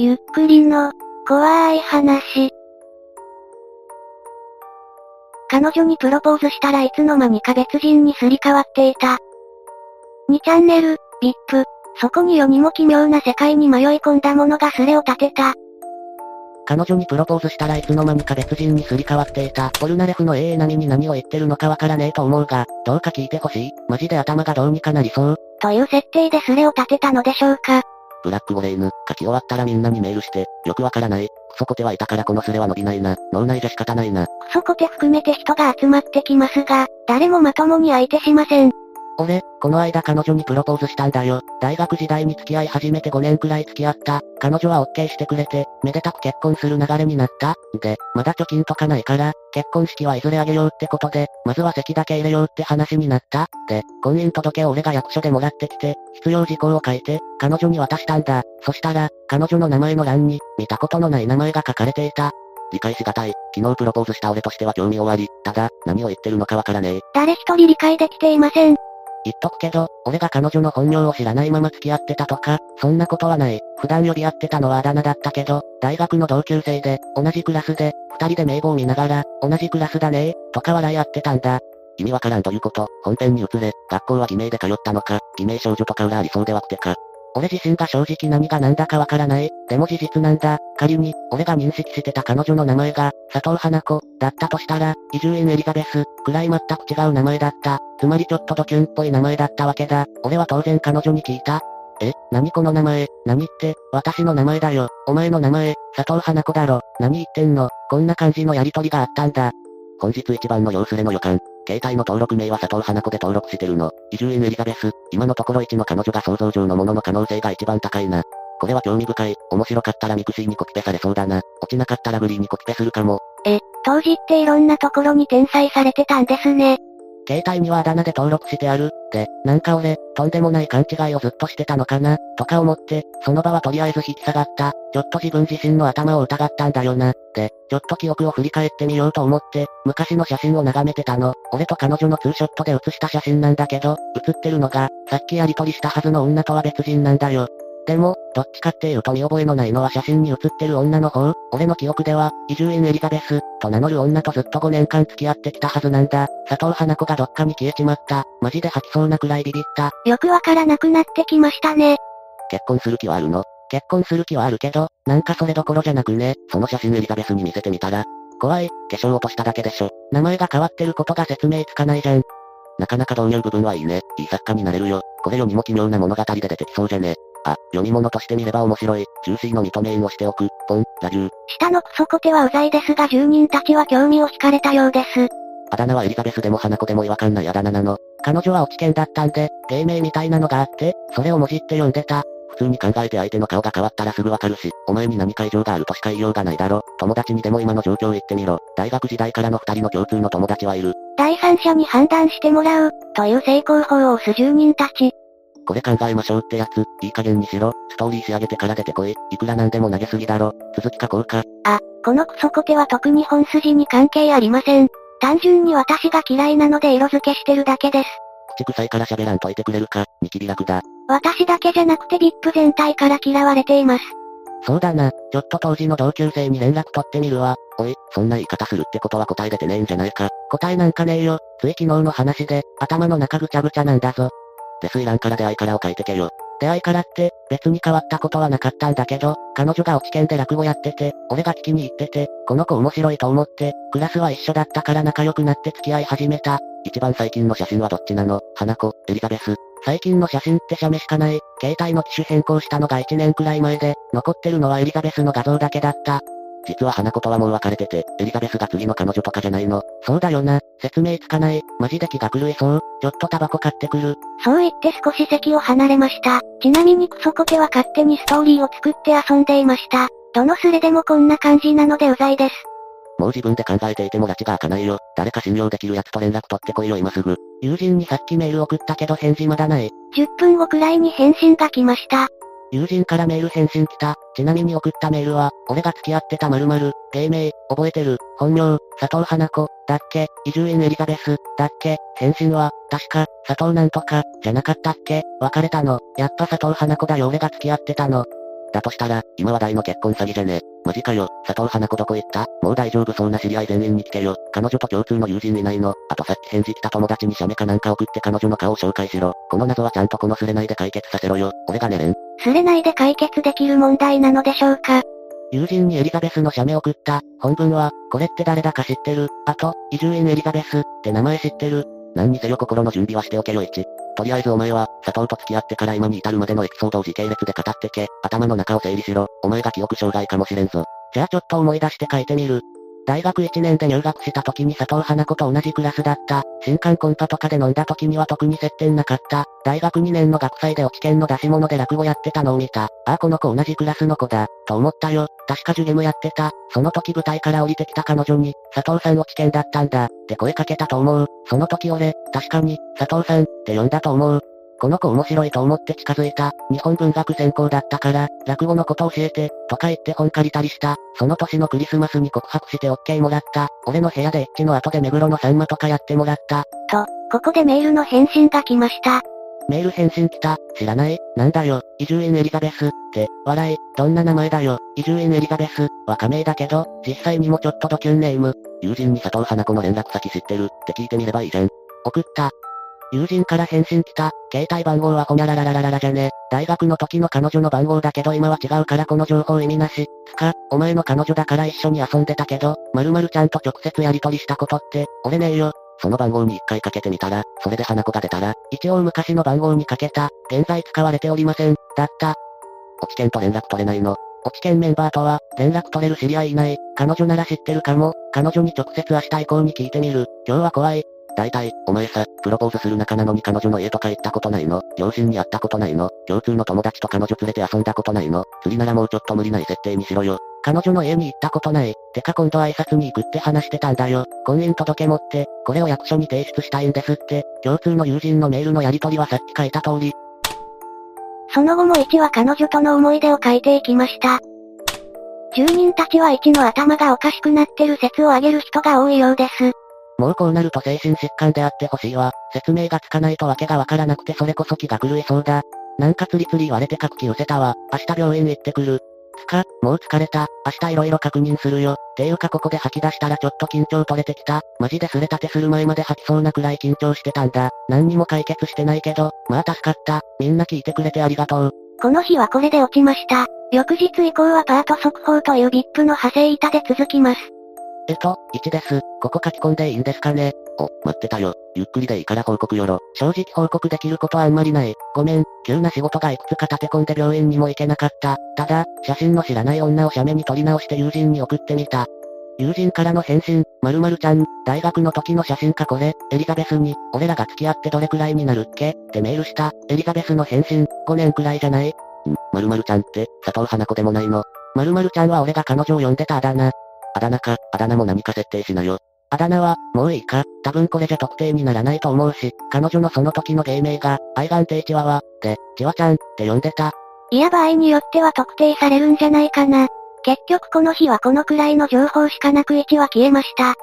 ゆっくりの、怖い話。彼女にプロポーズしたらいつの間にか別人にすり替わっていた。2チャンネル、VIP。そこに世にも奇妙な世界に迷い込んだ者がスレを立てた。彼女にプロポーズしたらいつの間にか別人にすり替わっていた。ポルナレフの AA 並みに何を言ってるのかわからねえと思うが、どうか聞いてほしい。マジで頭がどうにかなりそう。という設定でスレを立てたのでしょうか。ブラックゴレイヌ、書き終わったらみんなにメールして、よくわからない。クソコテはいたからこのスレは伸びないな。脳内じゃ仕方ないな。クソコテ含めて人が集まってきますが、誰もまともに相手しません。俺、この間彼女にプロポーズしたんだよ。大学時代に付き合い始めて5年くらい付き合った。彼女は OK してくれて、めでたく結婚する流れになった。で、まだ貯金とかないから、結婚式はいずれあげようってことで、まずは席だけ入れようって話になった。で、婚姻届を俺が役所でもらってきて、必要事項を書いて、彼女に渡したんだ。そしたら、彼女の名前の欄に、見たことのない名前が書かれていた。理解しがたい。昨日プロポーズした俺としては興味終わり。ただ、何を言ってるのかわからねえ。誰一人理解できていません。言っとくけど、俺が彼女の本名を知らないまま付き合ってたとか、そんなことはない。普段呼び合ってたのはあだ名だったけど、大学の同級生で、同じクラスで、二人で名簿を見ながら、同じクラスだねとか笑い合ってたんだ。意味わからんということ、本編に移れ、学校は偽名で通ったのか、偽名少女とか裏ありそうではくてか。俺自身が正直何が何だかわからない。でも事実なんだ。仮に、俺が認識してた彼女の名前が、佐藤花子、だったとしたら、移住院エリザベス、くらい全く違う名前だった。つまりちょっとドキュンっぽい名前だったわけだ。俺は当然彼女に聞いた。え、何この名前、何って、私の名前だよ。お前の名前、佐藤花子だろ。何言ってんの？こんな感じのやりとりがあったんだ。本日一番の良スレの予感。携帯の登録名は佐藤花子で登録してるの。伊集院エリザベス。今のところ1の彼女が想像上のものの可能性が一番高いな。これは興味深い。面白かったら mixi にコピペされそうだな。落ちなかったら GREE にコピペするかも。え、当時っていろんなところに転載されてたんですね。携帯にはあだ名で登録してある。で、なんか俺、とんでもない勘違いをずっとしてたのかな、とか思って、その場はとりあえず引き下がった。ちょっと自分自身の頭を疑ったんだよな。で、ちょっと記憶を振り返ってみようと思って、昔の写真を眺めてたの。俺と彼女のツーショットで写した写真なんだけど、写ってるのが、さっきやりとりしたはずの女とは別人なんだよ。でも、どっちかっていうと見覚えのないのは写真に写ってる女の方。俺の記憶では、移住院エリザベス、と名乗る女とずっと5年間付き合ってきたはずなんだ。佐藤花子がどっかに消えちまった。マジで吐きそうなくらいビビった。よくわからなくなってきましたね。結婚する気はあるの？結婚する気はあるけど、なんかそれどころじゃなくね。その写真エリザベスに見せてみたら。怖い、化粧落としただけでしょ。名前が変わってることが説明つかないじゃん。なかなか導入部分はいいね。いい作家になれるよ。これ世にも奇妙な物語で出てきそうじゃね。あ、読み物として見れば面白い。ジューシーの認め印をしておく。ポン、ラジュー。下のクソコテはうざいですが住人たちは興味を惹かれたようです。あだ名はエリザベスでも花子でも違和感ないあだ名なの。彼女は落ち研だったんで、芸名みたいなのがあって、それをもじって読んでた。普通に考えて相手の顔が変わったらすぐわかるし、お前に何か異常があるとしか言いようがないだろ。友達にでも今の状況言ってみろ。大学時代からの二人の共通の友達はいる。第三者に判断してもらう、という成功法を押す住人たち。これ考えましょうってやつ、いい加減にしろ、ストーリー仕上げてから出てこい、いくらなんでも投げすぎだろ、続き書こうか。あ、このクソコテは特に本筋に関係ありません。単純に私が嫌いなので色付けしてるだけです。口臭いから喋らんといてくれるか、ニキビ楽だ。私だけじゃなくて VIP 全体から嫌われています。そうだな、ちょっと当時の同級生に連絡取ってみるわ。おい、そんな言い方するってことは答え出てねえんじゃないか。答えなんかねえよ。つい昨日の話で、頭の中ぐちゃぐちゃなんだぞ。で水欄から出会いからを書いてけよ。出会いからって、別に変わったことはなかったんだけど、彼女が落ち研で落語やってて、俺が聞きに行ってて、この子面白いと思って、クラスは一緒だったから仲良くなって付き合い始めた。一番最近の写真はどっちなの？花子、エリザベス。最近の写真って写メしかない。携帯の機種変更したのが1年くらい前で、残ってるのはエリザベスの画像だけだった。実は花子とはもう別れてて、エリザベスが次の彼女とかじゃないの。そうだよな。説明つかない。マジで気が狂いそう。ちょっとタバコ買ってくる。そう言って少し席を離れました。ちなみにクソコテは勝手にストーリーを作って遊んでいました。どのスレでもこんな感じなのでうざいです。もう自分で考えていても拉致が開かないよ。誰か信用できる奴と連絡取ってこいよ今すぐ。友人にさっきメール送ったけど返事まだない。10分後くらいに返信が来ました。友人からメール返信来た。ちなみに送ったメールは、俺が付き合ってた〇〇、芸名、覚えてる、本名、佐藤花子、だっけ、伊集院エリザベス、だっけ、返信は、確か、佐藤なんとか、じゃなかったっけ、別れたの、やっぱ佐藤花子だよ俺が付き合ってたの。だとしたら、今話題の結婚詐欺じゃね。マジかよ、佐藤花子どこ行った？もう大丈夫そうな知り合い全員に聞けよ。彼女と共通の友人いないの。あとさっき返事来た友達に写メかなんか送って彼女の顔を紹介しろ。この謎はちゃんとこのすれないで解決させろよ。俺が寝れん。すれないで解決できる問題なのでしょうか？友人にエリザベスの写メ送った。本文は、これって誰だか知ってる？あと、移住院エリザベスって名前知ってる？何にせよ心の準備はしておけよ一。とりあえずお前は、佐藤と付き合ってから今に至るまでのエピソードを時系列で語ってけ。頭の中を整理しろ。お前が記憶障害かもしれんぞ。じゃあちょっと思い出して書いてみる。大学1年で入学した時に佐藤花子と同じクラスだった。新刊コンパとかで飲んだ時には特に接点なかった。大学2年の学祭で落ち研の出し物で落語やってたのを見た。ああこの子同じクラスの子だ、と思ったよ。確かジュゲムやってた。その時舞台から降りてきた彼女に、佐藤さん落ち研だったんだ、って声かけたと思う。その時俺、確かに、佐藤さん、って呼んだと思う。この子面白いと思って近づいた。日本文学専攻だったから、落語のこと教えて、とか言って本借りたりした。その年のクリスマスに告白して OK もらった。俺の部屋でエッチの後で目黒のサンマとかやってもらった。と、ここでメールの返信が来ました。メール返信来た。知らない？なんだよ。移住院エリザベス。って、笑い。どんな名前だよ。移住院エリザベス。は仮名だけど、実際にもちょっとドキュンネーム。友人に佐藤花子の連絡先知ってるって聞いてみればいいじゃん。送った。友人から返信来た。携帯番号はほにゃららららららじゃね。大学の時の彼女の番号だけど今は違うからこの情報意味なし。つか、お前の彼女だから一緒に遊んでたけど、〇〇ちゃんと直接やり取りしたことって、俺ねえよ。その番号に一回かけてみたら、それで花子が出たら、一応昔の番号にかけた、現在使われておりません、だった。落ち研と連絡取れないの。落ち研メンバーとは、連絡取れる知り合いいない。彼女なら知ってるかも。彼女に直接明日以降に聞いてみる。今日は怖い。大体、お前さ、プロポーズする仲なのに彼女の家とか行ったことないの？両親に会ったことないの？共通の友達と彼女連れて遊んだことないの？釣りならもうちょっと無理ない設定にしろよ。彼女の家に行ったことない。てか今度挨拶に行くって話してたんだよ。婚姻届持って、これを役所に提出したいんですって。共通の友人のメールのやり取りはさっき書いた通り。その後も1は彼女との思い出を書いていきました。住人たちは1の頭がおかしくなってる説を挙げる人が多いようです。もうこうなると精神疾患であってほしいわ。説明がつかないとわけがわからなくてそれこそ気が狂いそうだ。なんかつりつり言われて書く気失せたわ。明日病院行ってくる。つか、もう疲れた。明日色々確認するよ。ていうかここで吐き出したらちょっと緊張取れてきた。マジですれたてする前まで吐きそうなくらい緊張してたんだ。何にも解決してないけど、まあ助かった。みんな聞いてくれてありがとう。この日はこれで落ちました。翌日以降はパート速報という VIP の派生板で続きます。えっと、1です。ここ書き込んでいいんですかねお、待ってたよ。ゆっくりでいいから報告よろ。正直報告できることはあんまりない。ごめん、急な仕事がいくつか立て込んで病院にも行けなかった。ただ、写真の知らない女を写メに撮り直して友人に送ってみた。友人からの返信、〇〇ちゃん、大学の時の写真かこれ、エリザベスに、俺らが付き合ってどれくらいになるっけってメールした。エリザベスの返信、5年くらいじゃないん、〇〇ちゃんって、佐藤花子でもないの。〇〇ちゃんは俺が彼女を呼んでたあだ名。あだ名か、あだ名も何か設定しなよ。あだ名は、もういいか、多分これじゃ特定にならないと思うし、彼女のその時の芸名が、愛眼亭チワワ、で、チワちゃん、って呼んでた。いや場合によっては特定されるんじゃないかな。結局この日はこのくらいの情報しかなく1は消えました。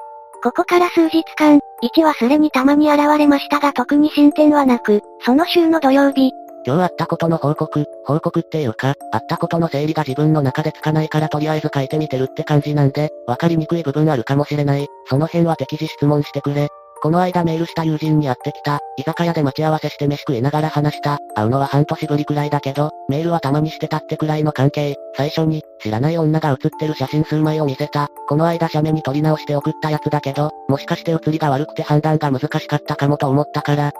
ここから数日間、1はすれにたまに現れましたが特に進展はなく、その週の土曜日、今日あったことの報告、報告っていうか、あったことの整理が自分の中でつかないからとりあえず書いてみてるって感じなんで、わかりにくい部分あるかもしれない。その辺は適時質問してくれ。この間メールした友人に会ってきた。居酒屋で待ち合わせして飯食いながら話した。会うのは半年ぶりくらいだけど、メールはたまにしてたってくらいの関係。最初に、知らない女が写ってる写真数枚を見せた。この間写メに撮り直して送ったやつだけど、もしかして写りが悪くて判断が難しかったかもと思ったから、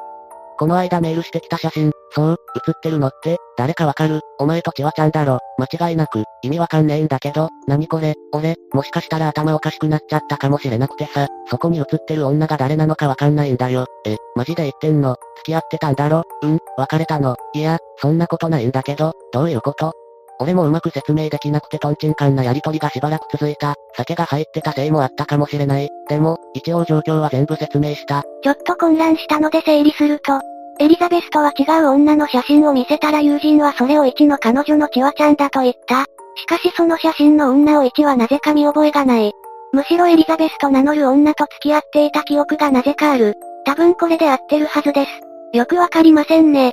この間メールしてきた写真、そう、写ってるのって、誰かわかる？お前とチワちゃんだろ。間違いなく、意味わかんねえんだけど、何これ、俺、もしかしたら頭おかしくなっちゃったかもしれなくてさ、そこに写ってる女が誰なのかわかんないんだよ。え、マジで言ってんの？付き合ってたんだろ？うん、別れたの？いや、そんなことないんだけど、どういうこと？俺もうまく説明できなくてトンチンカンなやりとりがしばらく続いた。酒が入ってたせいもあったかもしれない。でも、一応状況は全部説明した。ちょっと混乱したので整理すると、エリザベスとは違う女の写真を見せたら友人はそれを1の彼女のチワちゃんだと言った。しかしその写真の女を1はなぜか見覚えがない。むしろエリザベスと名乗る女と付き合っていた記憶がなぜかある。多分これで合ってるはずです。よくわかりませんね。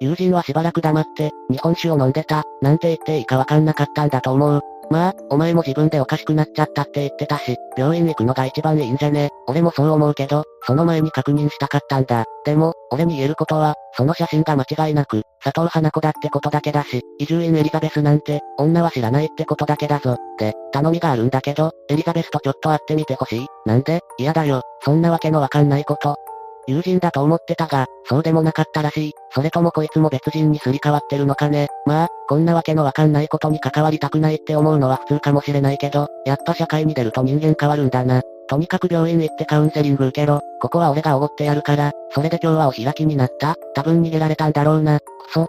友人はしばらく黙って、日本酒を飲んでた、なんて言っていいかわかんなかったんだと思う。まあ、お前も自分でおかしくなっちゃったって言ってたし、病院行くのが一番いいんじゃね俺もそう思うけど、その前に確認したかったんだ。でも、俺に言えることは、その写真が間違いなく、佐藤花子だってことだけだし、移住院エリザベスなんて、女は知らないってことだけだぞ。で、頼みがあるんだけど、エリザベスとちょっと会ってみてほしい。なんで？嫌だよ。そんなわけのわかんないこと。友人だと思ってたが、そうでもなかったらしい。それともこいつも別人にすり替わってるのかね。まあ、こんなわけのわかんないことに関わりたくないって思うのは普通かもしれないけど、やっぱ社会に出ると人間変わるんだな。とにかく病院行ってカウンセリング受けろ。ここは俺がおごってやるから、それで今日はお開きになった多分逃げられたんだろうな。クソ。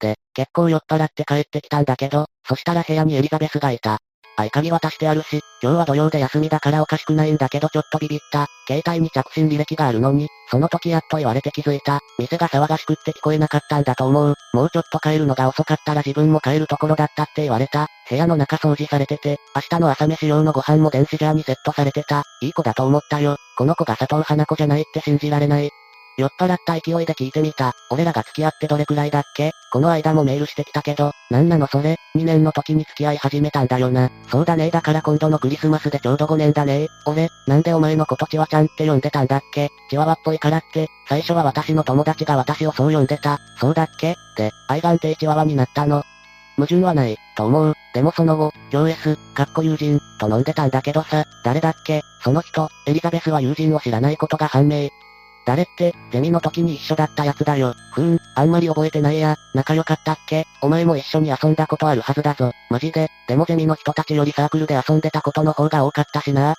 で、結構酔っ払って帰ってきたんだけど、そしたら部屋にエリザベスがいた。合鍵渡してあるし、今日は土曜で休みだからおかしくないんだけどちょっとビビった。携帯に着信履歴があるのに、その時やっと言われて気づいた。店が騒がしくって聞こえなかったんだと思う。もうちょっと帰るのが遅かったら自分も帰るところだったって言われた。部屋の中掃除されてて、明日の朝飯用のご飯も電子ジャーにセットされてた。いい子だと思ったよ。この子が佐藤花子じゃないって信じられない。酔っ払った勢いで聞いてみた。俺らが付き合ってどれくらいだっけ？この間もメールしてきたけど、なんなのそれ ?2 年の時に付き合い始めたんだよな。そうだねだから今度のクリスマスでちょうど5年だね俺、なんでお前のことチワちゃんって呼んでたんだっけ？チワワっぽいからって、最初は私の友達が私をそう呼んでた。そうだっけ？で、愛眼定チワワになったの。矛盾はない、と思う。でもその後、今日 S、かっこ友人、と飲んでたんだけどさ、誰だっけ？その人、エリザベスは友人を知らないことが判明。誰って、ゼミの時に一緒だったやつだよ。ふーん、あんまり覚えてないや。仲良かったっけ？お前も一緒に遊んだことあるはずだぞ。マジで。でもゼミの人たちよりサークルで遊んでたことの方が多かったしな。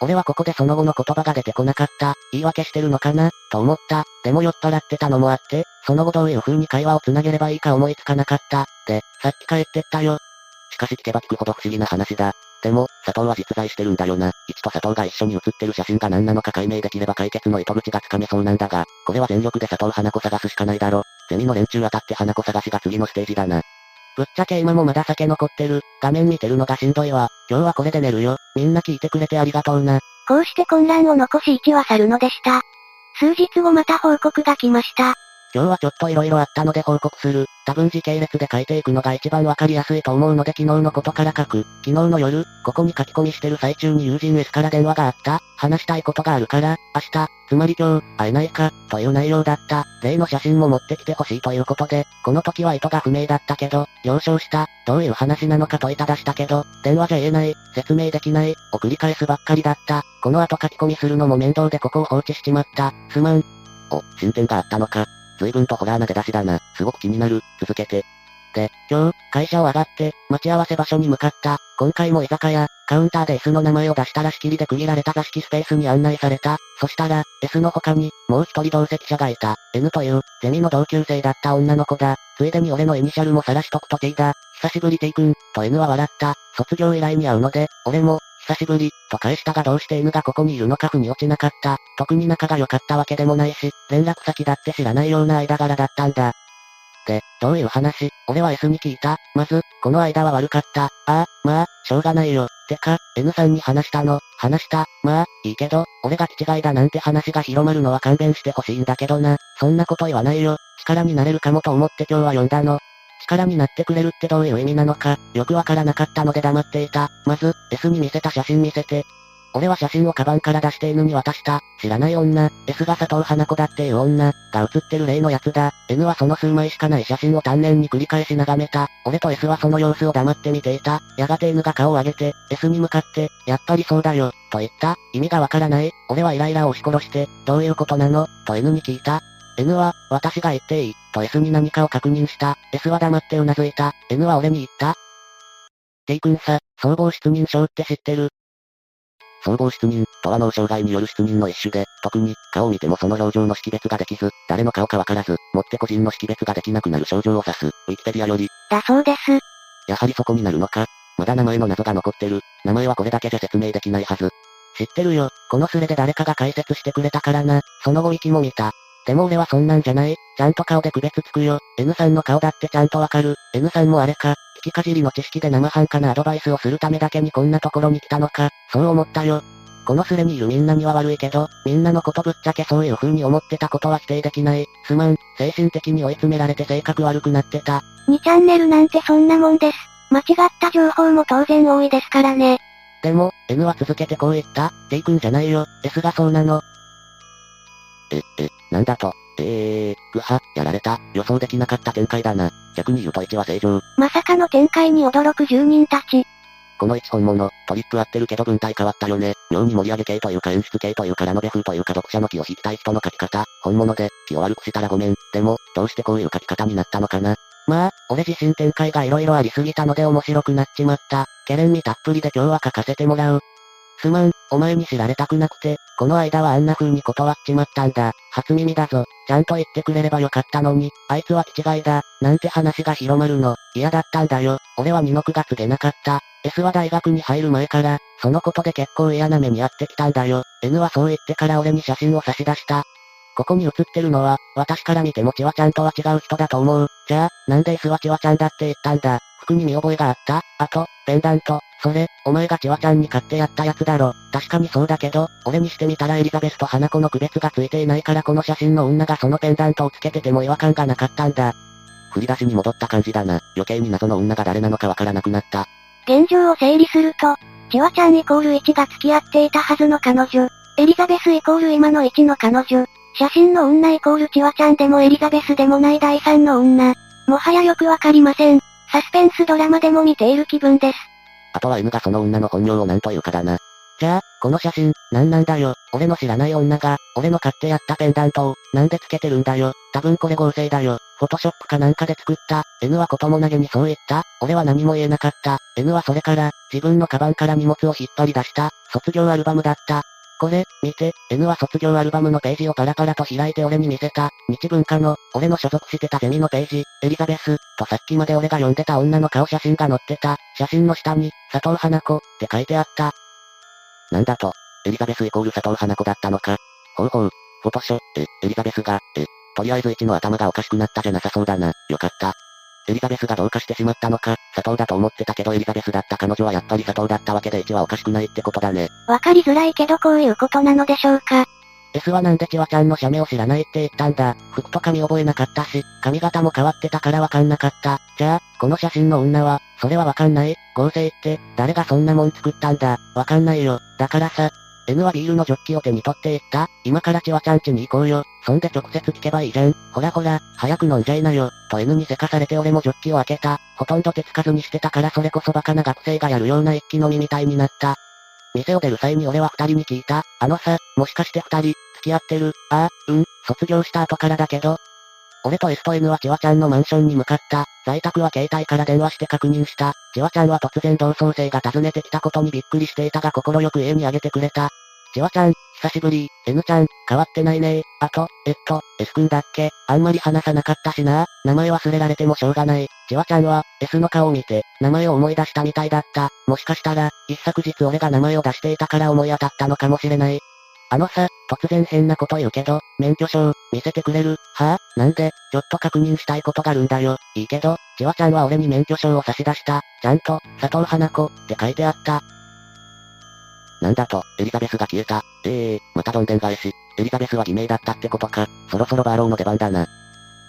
俺はここでその後の言葉が出てこなかった。言い訳してるのかな？と思った。でも酔っ払ってたのもあって、その後どういう風に会話を繋げればいいか思いつかなかった。で、さっき帰ってったよ。しかし聞けば聞くほど不思議な話だ。でも、佐藤は実在してるんだよな。一と佐藤が一緒に写ってる写真が何なのか解明できれば解決の糸口がつかめそうなんだが、これは全力で佐藤花子探すしかないだろ。ゼミの連中当たって花子探しが次のステージだな。ぶっちゃけ今もまだ酒残ってる。画面見てるのがしんどいわ。今日はこれで寝るよ。みんな聞いてくれてありがとうな。こうして混乱を残し1は去るのでした。数日後また報告が来ました。今日はちょっと色々あったので報告する。多分時系列で書いていくのが一番わかりやすいと思うので昨日のことから書く。昨日の夜、ここに書き込みしてる最中に友人 S から電話があった。話したいことがあるから、明日、つまり今日、会えないか、という内容だった。例の写真も持ってきてほしいということで、この時は意図が不明だったけど、了承した。どういう話なのか問いただしたけど、電話じゃ言えない、説明できない、を繰り返すばっかりだった。この後書き込みするのも面倒でここを放置しちまった。すまん。お、進展があったのか。随分とホラーな出だしだな。すごく気になる。続けて。で、今日、会社を上がって、待ち合わせ場所に向かった。今回も居酒屋、カウンターで S の名前を出したら仕切りで区切られた座敷スペースに案内された。そしたら、S の他に、もう一人同席者がいた。N という、ゼミの同級生だった女の子だ。ついでに俺のイニシャルも晒しとくと T だ。久しぶり T 君、と N は笑った。卒業以来に会うので、俺も、久しぶり、と返したがどうして N がここにいるのか腑に落ちなかった。特に仲が良かったわけでもないし、連絡先だって知らないような間柄だったんだ。で、どういう話？俺は S に聞いた。まず、この間は悪かった。ああ、まあ、しょうがないよ。てか、N さんに話したの。話した。まあ、いいけど、俺が気違いだなんて話が広まるのは勘弁してほしいんだけどな。そんなこと言わないよ。力になれるかもと思って今日は呼んだの。力になってくれるってどういう意味なのか、よくわからなかったので黙っていた。まず、S に見せた写真見せて。俺は写真をカバンから出して N に渡した。知らない女、S が佐藤花子だっていう女、が写ってる例のやつだ。N はその数枚しかない写真を丹念に繰り返し眺めた。俺と S はその様子を黙って見ていた。やがて N が顔を上げて、S に向かって、やっぱりそうだよ、と言った。意味がわからない。俺はイライラを押し殺して、どういうことなの？と N に聞いた。N は、私が言っていい、と S に何かを確認した。S は黙ってうなずいた。N は俺に言った。T 君さ、総合失認症って知ってる？総合失認とは脳障害による失認の一種で、特に、顔を見てもその表情の識別ができず、誰の顔かわからず、もって個人の識別ができなくなる症状を指す、ウィキペディアより。だそうです。やはりそこになるのか？まだ名前の謎が残ってる。名前はこれだけじゃ説明できないはず。知ってるよ。このスレで誰かが解説してくれたからな。その後ウィキも見た。でも俺はそんなんじゃない。ちゃんと顔で区別つくよ。N さんの顔だってちゃんとわかる。N さんもあれか。聞きかじりの知識で生半可なアドバイスをするためだけにこんなところに来たのか。そう思ったよ。このスレにいるみんなには悪いけど、みんなのことぶっちゃけそういう風に思ってたことは否定できない。すまん、精神的に追い詰められて性格悪くなってた。2チャンネルなんてそんなもんです。間違った情報も当然多いですからね。でも、N は続けてこう言った。T 君じゃないよ、S がそうなの。え、え、なんだと。えー、ぐは、やられた。予想できなかった展開だな。逆に言うと1は正常。まさかの展開に驚く住人たち。この1本物、トリック合ってるけど文体変わったよね。妙に盛り上げ系というか演出系というかラノベ風というか読者の気を引きたい人の書き方。本物で、気を悪くしたらごめん。でも、どうしてこういう書き方になったのかな。まあ、俺自身展開が色々ありすぎたので面白くなっちまった。ケレンにたっぷりで今日は書かせてもらう。すまん、お前に知られたくなくて、この間はあんな風に断っちまったんだ。初耳だぞ。ちゃんと言ってくれればよかったのに、あいつは気違いだ。なんて話が広まるの。嫌だったんだよ。俺は二の句が告げなかった。S は大学に入る前から、そのことで結構嫌な目に遭ってきたんだよ。N はそう言ってから俺に写真を差し出した。ここに写ってるのは、私から見てもチワちゃんとは違う人だと思う。じゃあ、なんで S はチワちゃんだって言ったんだ。服に見覚えがあった？あと、ペンダント。それ、お前がチワちゃんに買ってやったやつだろ。確かにそうだけど、俺にしてみたらエリザベスと花子の区別がついていないからこの写真の女がそのペンダントをつけてても違和感がなかったんだ。振り出しに戻った感じだな。余計に謎の女が誰なのかわからなくなった。現状を整理すると、チワちゃんイコール1が付き合っていたはずの彼女。エリザベスイコール今の1の彼女。写真の女イコールチワちゃんでもエリザベスでもない第3の女。もはやよくわかりません。サスペンスドラマでも見ている気分です。あとは N がその女の本名を何というかだな。じゃあ、この写真、何なんだよ。俺の知らない女が、俺の買ってやったペンダントを、なんでつけてるんだよ。多分これ合成だよ。フォトショップかなんかで作った。N はことも投げにそう言った。俺は何も言えなかった。N はそれから、自分のカバンから荷物を引っ張り出した。卒業アルバムだった。これ、見て、N は卒業アルバムのページをパラパラと開いて俺に見せた。日文化の、俺の所属してたゼミのページ、エリザベス、とさっきまで俺が読んでた女の顔写真が載ってた。写真の下に、佐藤花子、って書いてあった。なんだと、エリザベスイコール佐藤花子だったのか。ほうほう、フォトショ、え、エリザベスが、え、とりあえず1の頭がおかしくなったじゃなさそうだな。よかった。エリザベスがどうかしてしまったのか、佐藤だと思ってたけどエリザベスだった彼女はやっぱり佐藤だったわけで1はおかしくないってことだね。わかりづらいけどこういうことなのでしょうか。S はなんでチワちゃんの写メを知らないって言ったんだ。服とか見覚えなかったし、髪型も変わってたからわかんなかった。じゃあ、この写真の女は、それはわかんない？合成って、誰がそんなもん作ったんだ？わかんないよ。だからさ、N はビールのジョッキを手に取って言った。今からチワちゃん家に行こうよ。そんで直接聞けばいいじゃん。ほらほら、早く飲んじゃいなよ。と N にせかされて俺もジョッキを開けた。ほとんど手つかずにしてたからそれこそバカな学生がやるような一気飲みみたいになった。店を出る際に俺は二人に聞いた。あのさ、もしかして二人、付き合ってる？ああ、うん、卒業した後からだけど。俺と S と N はチワちゃんのマンションに向かった。在宅は携帯から電話して確認した。チワちゃんは突然同窓生が訪ねてきたことにびっくりしていたが快く家にあげてくれた。チワちゃん、久しぶり、N ちゃん、変わってないねあと、えっと、S 君だっけ？あんまり話さなかったしな名前忘れられてもしょうがない。チワちゃんは、S の顔を見て、名前を思い出したみたいだった。もしかしたら、一昨日俺が名前を出していたから思い当たったのかもしれない。あのさ、突然変なこと言うけど、免許証、見せてくれる？はぁ、あ、なんで、ちょっと確認したいことがあるんだよ。いいけど、チワちゃんは俺に免許証を差し出した。ちゃんと、佐藤花子、って書いてあった。なんだと、エリザベスが消えた。ええー、またどんでん返し。エリザベスは偽名だったってことか。そろそろバーローの出番だな。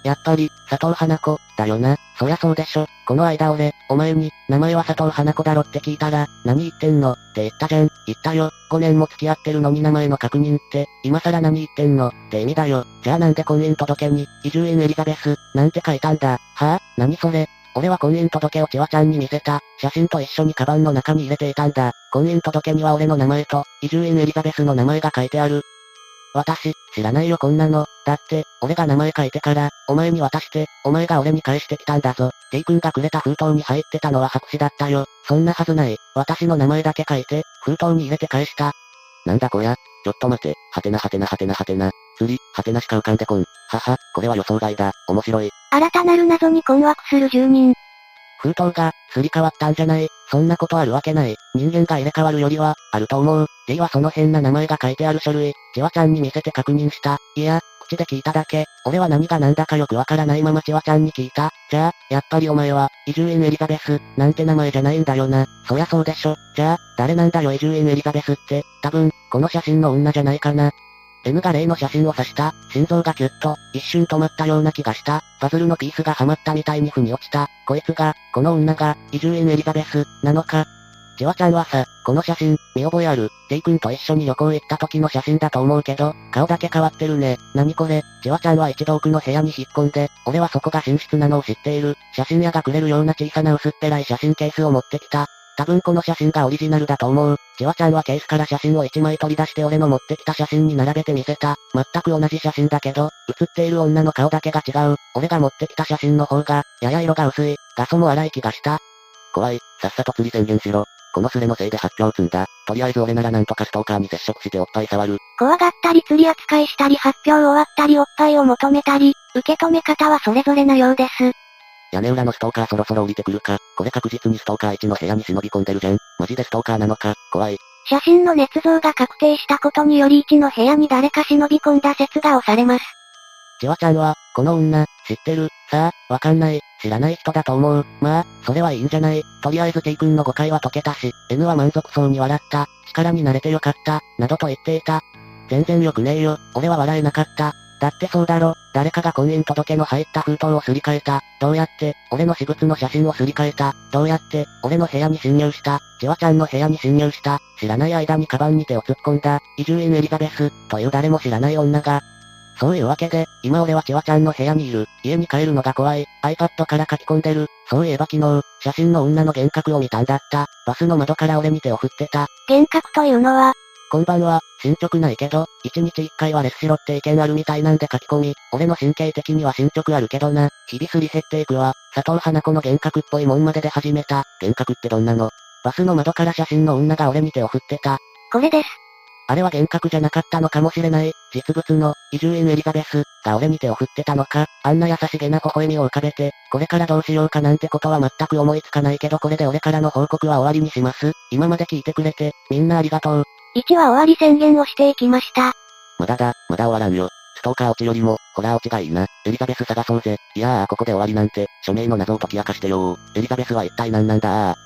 やっぱり、佐藤花子、だよな。そりゃそうでしょ。この間俺、お前に、名前は佐藤花子だろって聞いたら、何言ってんの？って言ったじゃん。言ったよ。5年も付き合ってるのに名前の確認って、今更何言ってんの？って意味だよ。じゃあなんで婚姻届に、移住園エリザベス、なんて書いたんだ？はぁ、あ、何それ？俺は婚姻届をチワちゃんに見せた。写真と一緒にカバンの中に入れていたんだ。婚姻届には俺の名前と、移住院エリザベスの名前が書いてある。私、知らないよこんなの。だって、俺が名前書いてから、お前に渡して、お前が俺に返してきたんだぞ。T 君がくれた封筒に入ってたのは白紙だったよ。そんなはずない。私の名前だけ書いて、封筒に入れて返した。なんだこやちょっと待て。はてなはてなはてなはてな。釣り、はてなしか浮かんでこん。はは、これは予想外だ。面白い。新たなる謎に困惑する住人。封筒が、すり替わったんじゃないそんなことあるわけない。人間が入れ替わるよりは、あると思う。D はその変な名前が書いてある書類、チワちゃんに見せて確認した。いや、口で聞いただけ。俺は何が何だかよくわからないままチワちゃんに聞いた。じゃあ、やっぱりお前は、移住院エリザベス、なんて名前じゃないんだよな。そりゃそうでしょ。じゃあ、誰なんだよ移住院エリザベスって。多分、この写真の女じゃないかな。N が例の写真を指した、心臓がキュッと、一瞬止まったような気がした、パズルのピースがはまったみたいに腑に落ちた、こいつが、この女が、移住院エリザベス、なのか。ジワちゃんはさ、この写真、見覚えある、テイ君と一緒に旅行行った時の写真だと思うけど、顔だけ変わってるね。何これ、ジワちゃんは一度奥の部屋に引っ込んで、俺はそこが寝室なのを知っている、写真屋がくれるような小さな薄っぺらい写真ケースを持ってきた。多分この写真がオリジナルだと思う。ジワちゃんはケースから写真を1枚取り出して俺の持ってきた写真に並べて見せた。全く同じ写真だけど、写っている女の顔だけが違う。俺が持ってきた写真の方が、やや色が薄い。画素も荒い気がした。怖い。さっさと釣り宣言しろ。このスレのせいで発狂を積んだ。とりあえず俺ならなんとかストーカーに接触しておっぱい触る。怖がったり釣り扱いしたり発表終わったりおっぱいを求めたり、受け止め方はそれぞれなようです。屋根裏のストーカーそろそろ降りてくるか。これ確実にストーカー1の部屋に忍び込んでるじゃん。マジでストーカーなのか？怖い。写真の捏造が確定したことにより1の部屋に誰か忍び込んだ説が押されます。チワちゃんは、この女、知ってる、さあ、わかんない、知らない人だと思う。まあ、それはいいんじゃない？とりあえず T 君の誤解は解けたし、N は満足そうに笑った。力になれてよかった、などと言っていた。全然良くねえよ、俺は笑えなかった。だってそうだろ、誰かが婚姻届の入った封筒をすり替えた。どうやって、俺の私物の写真をすり替えた。どうやって、俺の部屋に侵入した。チワちゃんの部屋に侵入した。知らない間にカバンに手を突っ込んだ。移住院エリザベス、という誰も知らない女が。そういうわけで、今俺はチワちゃんの部屋にいる。家に帰るのが怖い。iPad から書き込んでる。そういえば昨日、写真の女の幻覚を見たんだった。バスの窓から俺に手を振ってた。幻覚というのは、こんばんは、進捗ないけど、1日1回はレスしろって意見あるみたいなんで書き込み、俺の神経的には進捗あるけどな、日々すり減っていくわ、佐藤花子の幻覚っぽいもんまで出始めた。幻覚ってどんなの？バスの窓から写真の女が俺に手を振ってた。これです。あれは幻覚じゃなかったのかもしれない。実物の、移住院エリザベス、が俺に手を振ってたのか。あんな優しげな微笑みを浮かべて、これからどうしようかなんてことは全く思いつかないけどこれで俺からの報告は終わりにします。今まで聞いてくれて、みんなありがとう。1は終わり宣言をしていきました。まだだ、まだ終わらんよ。ストーカー落ちよりも、ホラー落ちがいいな。エリザベス探そうぜ。いやー、ここで終わりなんて、署名の謎を解き明かしてよー。エリザベスは一体何なんだー。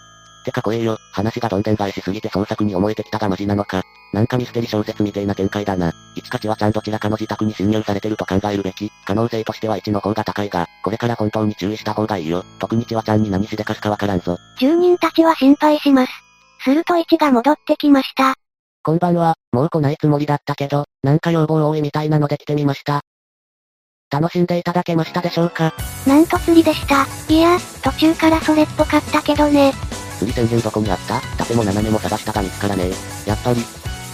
てか怖えよ、話がどんでん返しすぎて創作に思えてきたがマジなのか。なんかミステリ小説みてえな展開だな。一かちはちゃんどちらかの自宅に侵入されてると考えるべき。可能性としては1の方が高いが、これから本当に注意した方がいいよ。特にちはちゃんに何しでかすかわからんぞ。住人たちは心配します。すると1が戻ってきました。こんばんは、もう来ないつもりだったけど、なんか要望多いみたいなので来てみました。楽しんでいただけましたでしょうか？なんと釣りでした。いや、途中からそれっぽかったけどね。釣り宣言どこにあった？縦も斜めも探したが見つからねえ。やっぱり、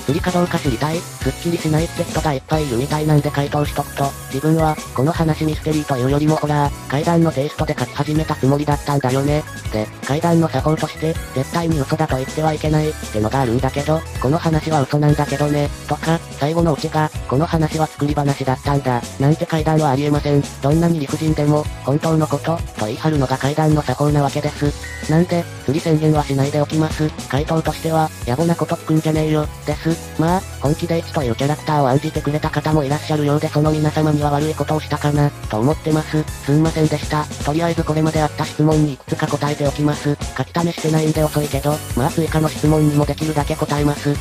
釣りかどうか知りたい？すっきりしないって人がいっぱいいるみたいなんで回答しとくと、自分は、この話ミステリーというよりもホラー、階段のテイストで書き始めたつもりだったんだよね。で、階段の作法として、絶対に嘘だと言ってはいけない、ってのがあるんだけど、この話は嘘なんだけどね、とか、最後のオチが、この話は作り話だったんだ、なんて階段はありえません。どんなに理不尽でも、本当のこと、と言い張るのが階段の作法なわけです。なんで、釣り宣言はしないでおきます。回答としては、野暮なこと聞くんじゃねえよ、です。まあ、本気で1というキャラクターを案じてくれた方もいらっしゃるようでその皆様には悪いことをしたかな、と思ってます。すんませんでした。とりあえずこれまであった質問にいくつか答えておきます。書き試してないんで遅いけど、まあ追加の質問にもできるだけ答えます。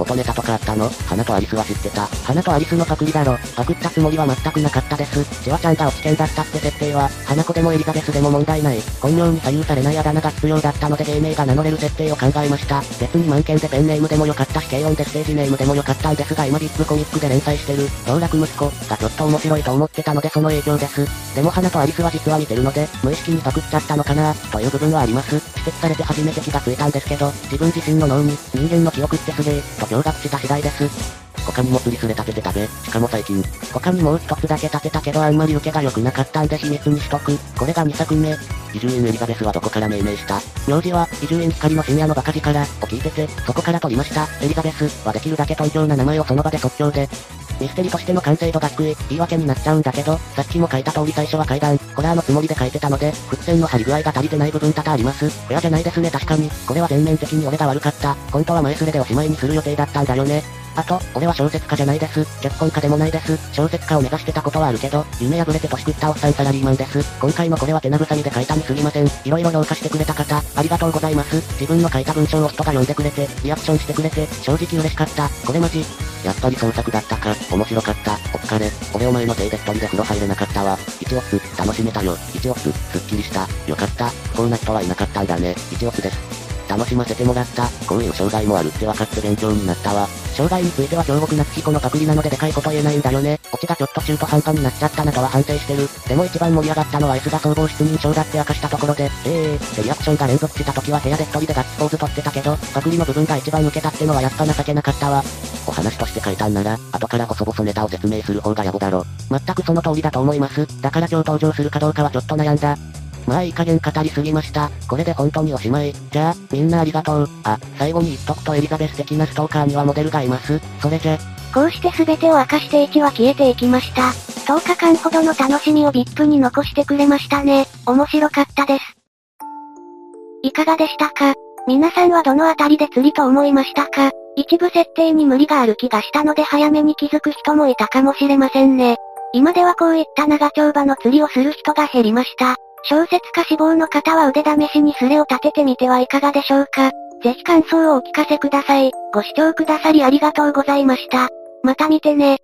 元ネタとかあったの？花とアリスは知ってた。花とアリスのパクリだろ。パクったつもりは全くなかったです。チワちゃんが落ち券だったって設定は、花子でもエリザベスでも問題ない。本名に左右されないあだ名が必要だったので芸名が名乗れる設定を考えました。別に満件でペンネームでもよかったし軽音でステージネームでもよかったんですが今ビッグコミックで連載してる、道楽息子がちょっと面白いと思ってたのでその影響です。でも花とアリスは実は似てるので、無意識にパクっちゃったのかなという部分はあります。指摘されて初めて気がついたんですけど、自分自身の脳に、人間の記憶ってすげえ、と驚愕した次第です。他にも釣りすれ立ててたべ。しかも最近。他にもう一つだけ立てたけどあんまり受けが良くなかったんで秘密にしとく。これが2作目。移住院エリザベスはどこから命名した？名字は、移住院光の深夜のバカ力を聞いてて、そこから取りました。エリザベスはできるだけ東京な名前をその場で即興で。ミステリとしての完成度が低い、言い訳になっちゃうんだけど、さっきも書いた通り最初は階段、ホラーのつもりで書いてたので、伏線の張り具合が足りてない部分多々あります。フェアじゃないですね確かに。これは全面的に俺が悪かった。本当は前すれでおしまいにする予定だったんだよね。あと、俺は小説家じゃないです。脚本家でもないです。小説家を目指してたことはあるけど、夢破れて年食ったおっさんサラリーマンです。今回のこれは手慰みで書いたにすぎません。いろいろ評価してくれた方、ありがとうございます。自分の書いた文章を人が読んでくれて、リアクションしてくれて、正直嬉しかった。これマジ。やっぱり創作だったか、面白かった、お疲れ。俺お前のせいで一人で風呂入れなかったわ。一オス、楽しめたよ。一オス、すっきりした。よかった。不幸な人はいなかったんだね。一オスです。楽しませてもらった。こういう障害もあるって分かって勉強になったわ。障害については京極夏彦のパクリなのででかいこと言えないんだよね。オチがちょっと中途半端になっちゃったなとは判定してる。でも一番盛り上がったのは S が総合失認症だって明かしたところで、ええー、でリアクションが連続した時は部屋で一人でガッツポーズ取ってたけど、パクリの部分が一番受けたってのはやっぱ情けなかったわ。お話として書いたんなら、後から細々ネタを説明する方が野暮だろ。全くその通りだと思います。だから今日登場するかどうかはちょっと悩んだ。まあいい加減語りすぎました。これで本当におしまい。じゃあ、みんなありがとう。あ、最後に言っとくとエリザベス的なストーカーにはモデルがいます。それじゃ。こうして全てを明かして1は消えていきました。10日間ほどの楽しみを VIP に残してくれましたね。面白かったです。いかがでしたか？皆さんはどのあたりで釣りと思いましたか？一部設定に無理がある気がしたので早めに気づく人もいたかもしれませんね。今ではこういった長丁場の釣りをする人が減りました。小説家志望の方は腕試しにスレを立ててみてはいかがでしょうか。ぜひ感想をお聞かせください。ご視聴くださりありがとうございました。また見てね。